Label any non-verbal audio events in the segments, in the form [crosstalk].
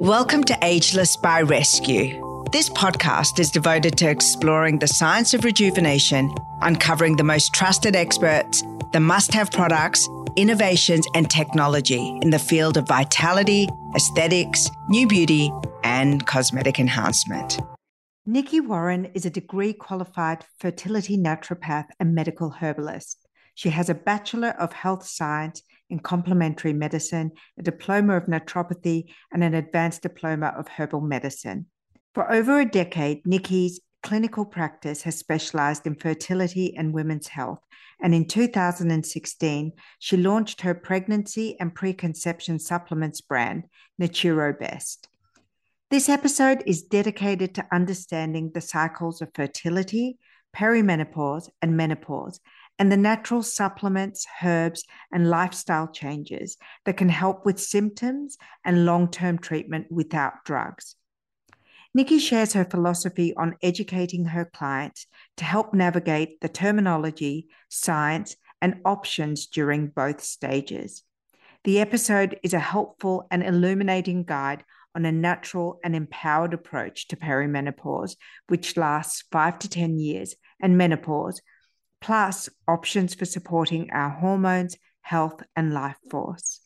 Welcome to Ageless by Rescu. This podcast is devoted to exploring the science of rejuvenation, uncovering the most trusted experts, the must have products, innovations, and technology in the field of vitality, aesthetics, new beauty, and cosmetic enhancement. Nikki Warren is a degree qualified fertility naturopath and medical herbalist. She has a Bachelor of Health Science in Complementary Medicine, a Diploma of Naturopathy, and an Advanced Diploma of Herbal Medicine. For over a decade, Nikki's clinical practice has specialized in fertility and women's health. And in 2016, she launched her pregnancy and preconception supplements brand, NaturoBest. This episode is dedicated to understanding the cycles of fertility, perimenopause, and menopause, and the natural supplements, herbs, and lifestyle changes that can help with symptoms and long term treatment without drugs. Nikki shares her philosophy on educating her clients to help navigate the terminology, science, and options during both stages. The episode is a helpful and illuminating guide on a natural and empowered approach to perimenopause, which lasts five to 10 years, and menopause, plus options for supporting our hormones, health, and life force.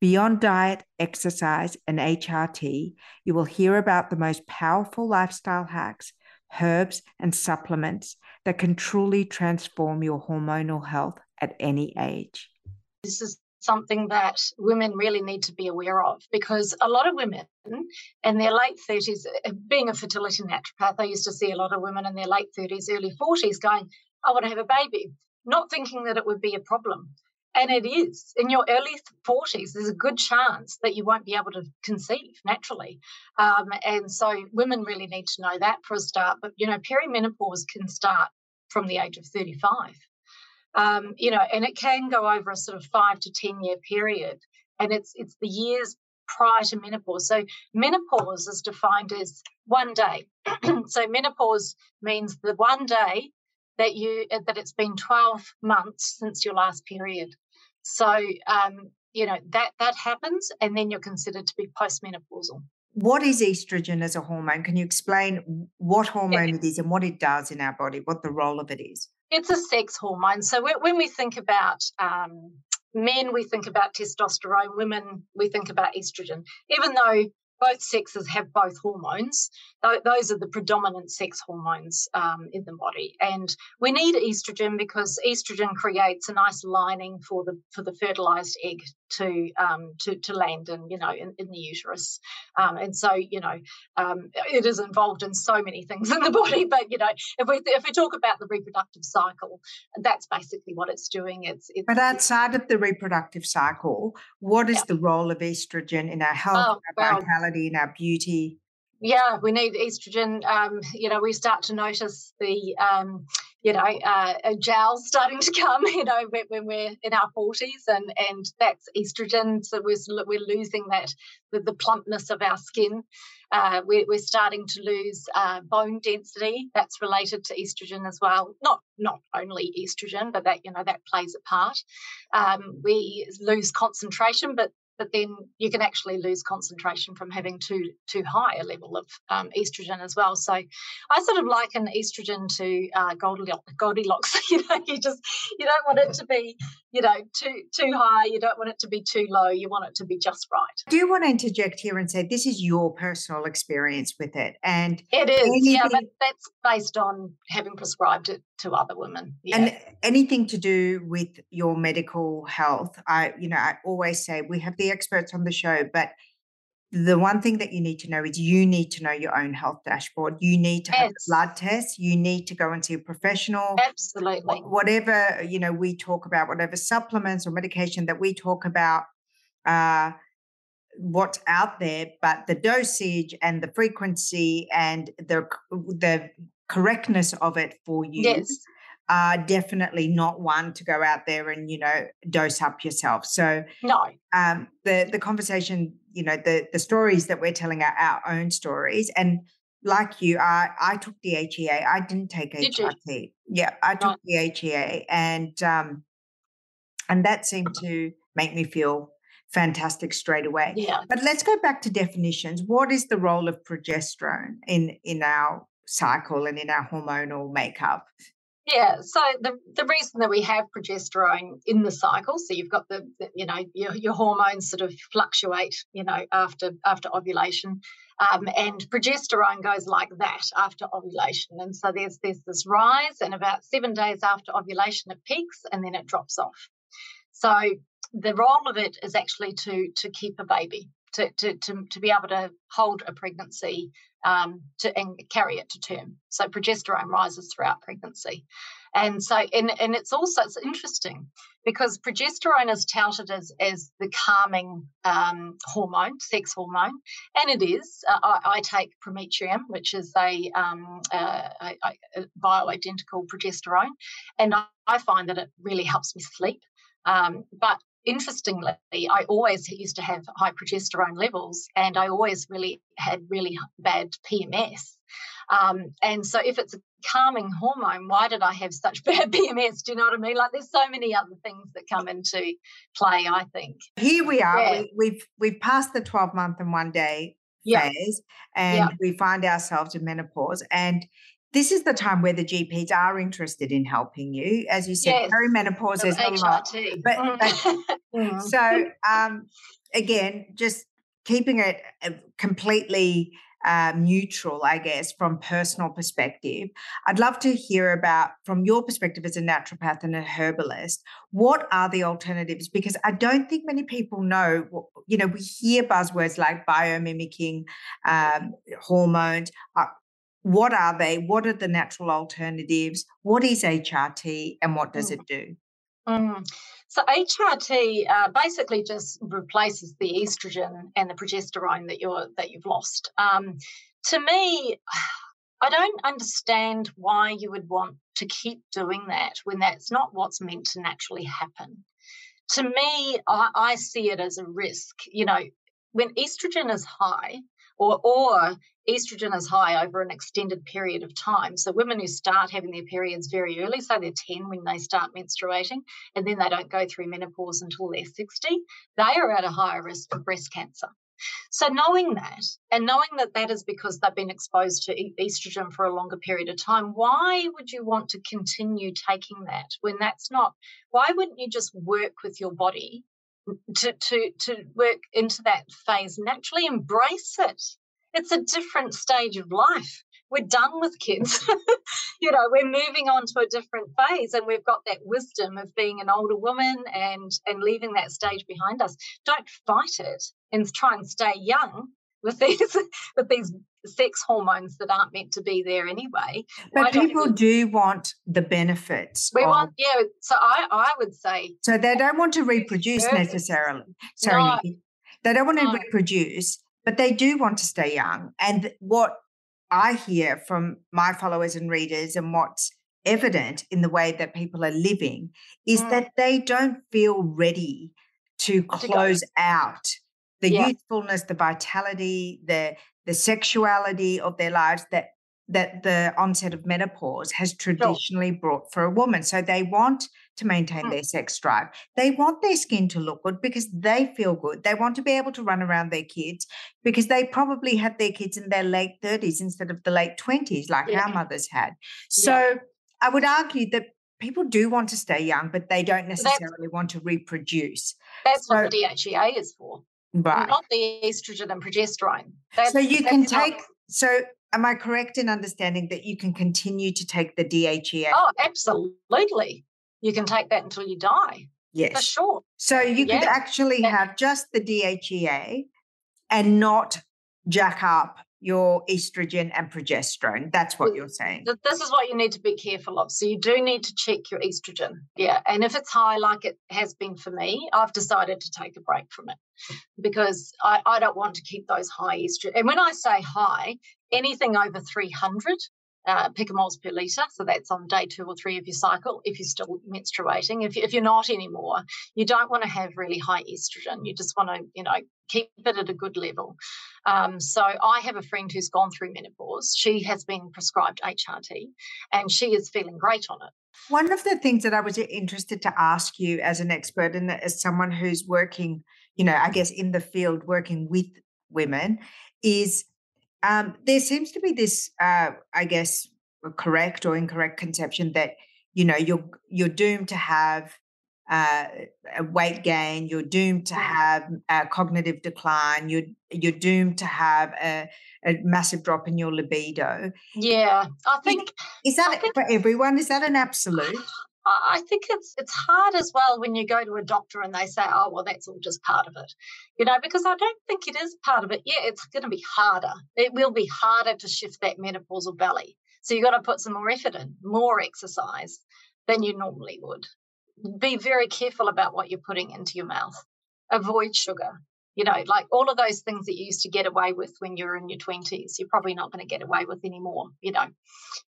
Beyond diet, exercise, and HRT, you will hear about the most powerful lifestyle hacks, herbs, and supplements that can truly transform your hormonal health at any age. This is something that women really need to be aware of because a lot of women in their late 30s, being a fertility naturopath, I used to see a lot of women in their late 30s, early 40s going, I want to have a baby, not thinking that it would be a problem. And it is. In your early 40s, there's a good chance that you won't be able to conceive naturally. Um, and so women really need to know that for a start. But, you know, perimenopause can start from the age of 35. Um, you know, and it can go over a sort of five to 10 year period. And it's it's the years prior to menopause. So menopause is defined as one day. [clears throat] so menopause means the one day that you uh, that it's been 12 months since your last period. So um, you know that that happens and then you're considered to be postmenopausal. What is estrogen as a hormone? Can you explain what hormone it is and what it does in our body what the role of it is? It's a sex hormone. So when we think about um, men we think about testosterone. Women we think about estrogen. Even though both sexes have both hormones. Those are the predominant sex hormones um, in the body, and we need estrogen because estrogen creates a nice lining for the for the fertilized egg to um, to to land in you know in, in the uterus, um, and so you know um, it is involved in so many things [laughs] in the body. But you know if we if we talk about the reproductive cycle, that's basically what it's doing. It's, it's but outside of the reproductive cycle, what is yeah. the role of estrogen in our health, oh, our vitality, in our beauty? Yeah, we need estrogen. Um, you know, we start to notice the um, you know, uh, gels starting to come, [laughs] you know, when, when, we're in our 40s, and, and that's estrogen. So we're, we're losing that, the, the plumpness of our skin. Uh, we're, we're starting to lose uh, bone density. That's related to estrogen as well. Not not only estrogen, but that you know that plays a part. Um, we lose concentration, but but then you can actually lose concentration from having too too high a level of um, estrogen as well. So I sort of liken estrogen to uh, Goldilocks. Goldilocks. [laughs] you know, you just you don't want it to be you know too too high. You don't want it to be too low. You want it to be just right. I do want to interject here and say this is your personal experience with it, and it is. Anything, yeah, but that's based on having prescribed it to other women. Yeah. And anything to do with your medical health, I you know I always say we have the experts on the show, but the one thing that you need to know is you need to know your own health dashboard. You need to have yes. blood tests. You need to go and see a professional. Absolutely. Whatever, you know, we talk about, whatever supplements or medication that we talk about, uh, what's out there, but the dosage and the frequency and the the correctness of it for you yes. are definitely not one to go out there and you know dose up yourself. So no, um, the the conversation, you know, the the stories that we're telling are our own stories, and like you, I I took DHEA. I didn't take Did HRT. Yeah, I took right. DHEA, and um, and that seemed to make me feel fantastic straight away. Yeah. But let's go back to definitions. What is the role of progesterone in in our cycle and in our hormonal makeup? Yeah, so the, the reason that we have progesterone in the cycle, so you've got the, the you know your, your hormones sort of fluctuate, you know, after after ovulation, um, and progesterone goes like that after ovulation, and so there's there's this rise, and about seven days after ovulation it peaks, and then it drops off. So the role of it is actually to to keep a baby, to to to, to be able to hold a pregnancy um, to and carry it to term. So progesterone rises throughout pregnancy, and so and and it's also it's interesting because progesterone is touted as as the calming um, hormone, sex hormone, and it is. Uh, I, I, take prometrium, which is a, um, uh, a, a bioidentical progesterone, and I, I find that it really helps me sleep. Um, but interestingly, I always used to have high progesterone levels and I always really had really bad PMS. Um, and so, if it's a calming hormone, why did I have such [laughs] bad PMS? Do you know what I mean? Like, there's so many other things that come into play. I think here we are. Yeah. We, have we've, we've passed the 12 month and one day phase, and we find ourselves in menopause. And this is the time where the GPs are interested in helping you. As you said, yes. perimenopause is a lot. But, but [laughs] mm. so um, again, just keeping it uh, completely um, neutral, I guess, from personal perspective. I'd love to hear about, from your perspective as a naturopath and a herbalist, what are the alternatives? Because I don't think many people know. You know, we hear buzzwords like biomimicking, um, hormones. Uh, what are they? What are the natural alternatives? What is HRT and what does mm. it do? Mm. So HRT uh, basically just replaces the estrogen and the progesterone that you're that you've lost. Um, to me, [sighs] I don't understand why you would want to keep doing that when that's not what's meant to naturally happen. To me, I, I see it as a risk. You know, when estrogen is high, or or estrogen is high over an extended period of time. So women who start having their periods very early, so they're 10 when they start menstruating, and then they don't go through menopause until they're 60, they are at a higher risk for breast cancer. So knowing that, and knowing that that is because they've been exposed to estrogen for a longer period of time, why would you want to continue taking that when that's not? Why wouldn't you just work with your body to to to work into that phase naturally embrace it. It's a different stage of life. We're done with kids. [laughs] You know we're moving on to a different phase and we've got that wisdom of being an older woman and and leaving that stage behind us. Don't fight it and try and stay young with these [laughs] with these sex hormones that aren't meant to be there anyway. But people we, do want the benefits. We of, want, yeah. So I, I would say. So they don't want to reproduce necessarily. Sorry, no, They don't want to no. reproduce, but they do want to stay young. And what I hear from my followers and readers, and what's evident in the way that people are living, is mm. that they don't feel ready to close to out the yeah. youthfulness, the vitality, the the sexuality of their lives that that the onset of menopause has traditionally sure. brought for a woman. So they want to maintain mm. their sex drive. They want their skin to look good because they feel good. They want to be able to run around their kids because they probably had their kids in their late 30s instead of the late 20s, like yeah. our mothers had. So yeah. I would argue that people do want to stay young, but they don't necessarily that's, want to reproduce. That's so, what the DHEA is for. Right. Not the estrogen and progesterone. That's, so you can take, not, so am I correct in understanding that you can continue to take the DHEA? Oh, absolutely. You can take that until you die. Yes. For sure. So you yeah. could actually yeah. have just the DHEA and not jack up your estrogen and progesterone. That's what you're saying. This is what you need to be careful of. So you do need to check your estrogen. Yeah. And if it's high, like it has been for me, I've decided to take a break from it because I, I don't want to keep those high estrogen. And when I say high, anything over 300 uh, picomoles per litre. So that's on day two or three of your cycle if you're still menstruating. If, you, if you're not anymore, you don't want to have really high estrogen. You just want to, you know, keep it at a good level. Um, so I have a friend who's gone through menopause. She has been prescribed HRT and she is feeling great on it. One of the things that I was interested to ask you as an expert and as someone who's working you know, I guess in the field working with women is um, there seems to be this, uh, I guess, correct or incorrect conception that you know you're you're doomed to have uh, a weight gain. You're doomed to have a cognitive decline. You're you're doomed to have a, a massive drop in your libido. Yeah, I think is, is that think, for everyone? Is that an [sighs] absolute? I think it's it's hard as well when you go to a doctor and they say, "Oh, well, that's all just part of it," you know, because I don't think it is part of it. Yeah, it's going to be harder. It will be harder to shift that menopausal belly. So you've got to put some more effort in, more exercise than you normally would. Be very careful about what you're putting into your mouth. Avoid sugar you know, like all of those things that you used to get away with when you're in your 20s, you're probably not going to get away with anymore. You know,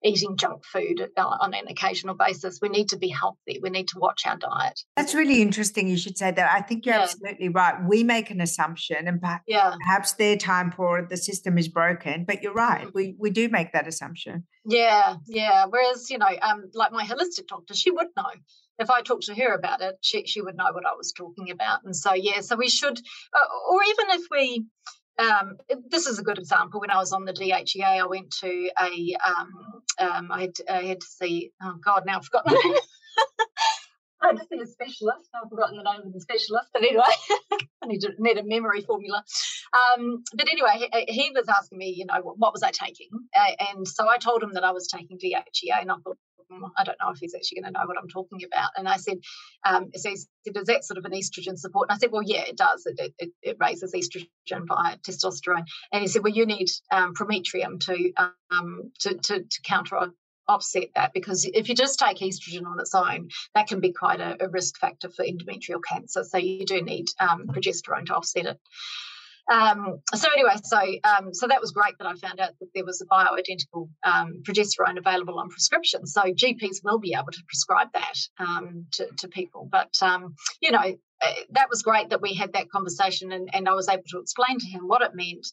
eating junk food uh, on an occasional basis. We need to be healthy. We need to watch our diet. That's really interesting. You should say that. I think you're yeah. absolutely right. We make an assumption, and perhaps, yeah. perhaps their time poor, the system is broken. But you're right. Mm-hmm. We we do make that assumption. Yeah, yeah. Whereas you know, um, like my holistic doctor, she would know if I talked to her about it, she, she would know what I was talking about. And so, yeah, so we should, uh, or even if we, um, this is a good example. When I was on the DHEA, I went to a, um, um, I, had, I had to see, oh God, now I've forgotten. [laughs] I had to see a specialist. I've forgotten the name of the specialist, but anyway, [laughs] I need, to, need a memory formula. Um, but anyway, he, he, was asking me, you know, what, what was I taking? Uh, and so I told him that I was taking DHEA, and I thought, I don't know if he's actually going to know what I'm talking about. And I said, um, so he said, is that sort of an estrogen support? And I said, well, yeah, it does. It, it, it raises estrogen via testosterone. And he said, well, you need um, prometrium to, um, to, to, to counter offset that because if you just take estrogen on its own, that can be quite a, a risk factor for endometrial cancer. So you do need um, progesterone to offset it. Um, so anyway, so um, so that was great that I found out that there was a bioidentical um, progesterone available on prescription. So GPs will be able to prescribe that um, to, to people. But um, you know, eh, that was great that we had that conversation and, and I was able to explain to him what it meant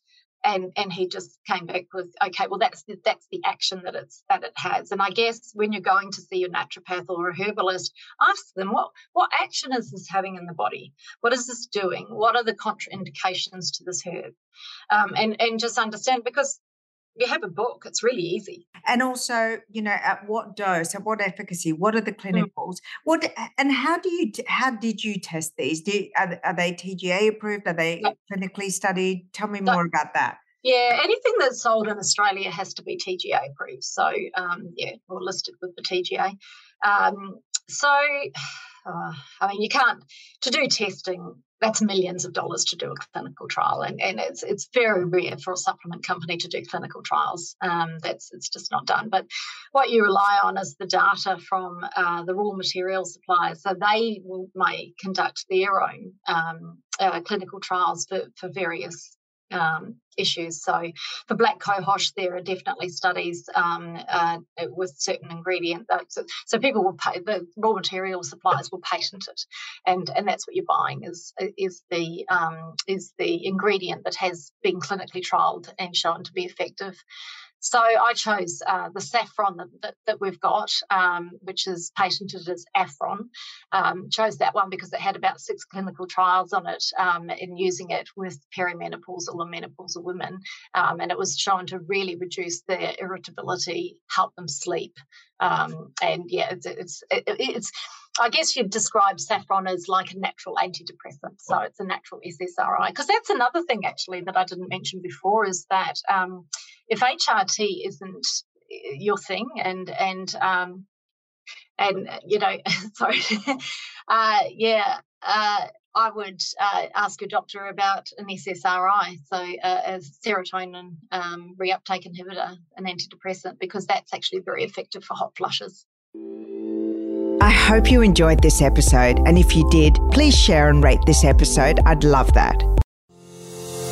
and and he just came back with okay well that's the, that's the action that it's that it has. And i guess when you're going to see a naturopath or a herbalist ask them what what action is this having in the body? What is this doing? What are the contraindications to this herb? Um, and and just understand because you have a book it's really easy and also you know at what dose at what efficacy what are the hmm. clinicals mm. what and how do you how did you test these do are, are they tga approved are they yeah. clinically studied tell me more about that yeah, anything that's sold in Australia has to be TGA approved. So, um, yeah, or listed with the TGA. Um, so, uh, I mean, you can't to do testing. That's millions of dollars to do a clinical trial, and, and it's it's very rare for a supplement company to do clinical trials. Um, that's it's just not done. But what you rely on is the data from uh, the raw material suppliers. So they may conduct their own um, uh, clinical trials for for various um, issues. So for black cohosh, there are definitely studies um, uh, with certain ingredients. So, so, people will pay the raw material suppliers will patent it, and and that's what you're buying is is the um, is the ingredient that has been clinically trialed and shown to be effective. So I chose uh, the saffron that, that, that we've got, um, which is patented as affron. Um, chose that one because it had about six clinical trials on it um, in using it with perimenopausal or menopausal women. Um, and it was shown to really reduce their irritability, help them sleep. Um, and yeah, it's, it's, it, it's I guess you'd describe saffron as like a natural antidepressant. So it's a natural SSRI. Because that's another thing actually that I didn't mention before is that um, if HRT isn't your thing and and um, and you know [laughs] sorry uh, yeah uh, I would uh, ask your doctor about an SSRI, so a serotonin um, reuptake inhibitor, an antidepressant, because that's actually very effective for hot flushes. I hope you enjoyed this episode, and if you did, please share and rate this episode. I'd love that.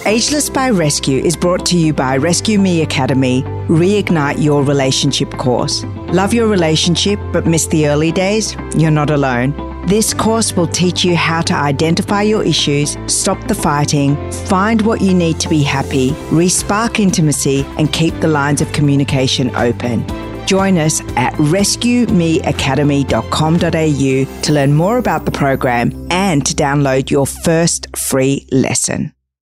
Ageless by Rescu is brought to you by Rescue Me Academy Reignite Your Relationship course. Love your relationship but miss the early days? You're not alone. This course will teach you how to identify your issues, stop the fighting, find what you need to be happy, respark intimacy, and keep the lines of communication open. Join us at rescuemeacademy.com.au to learn more about the program and to download your first free lesson.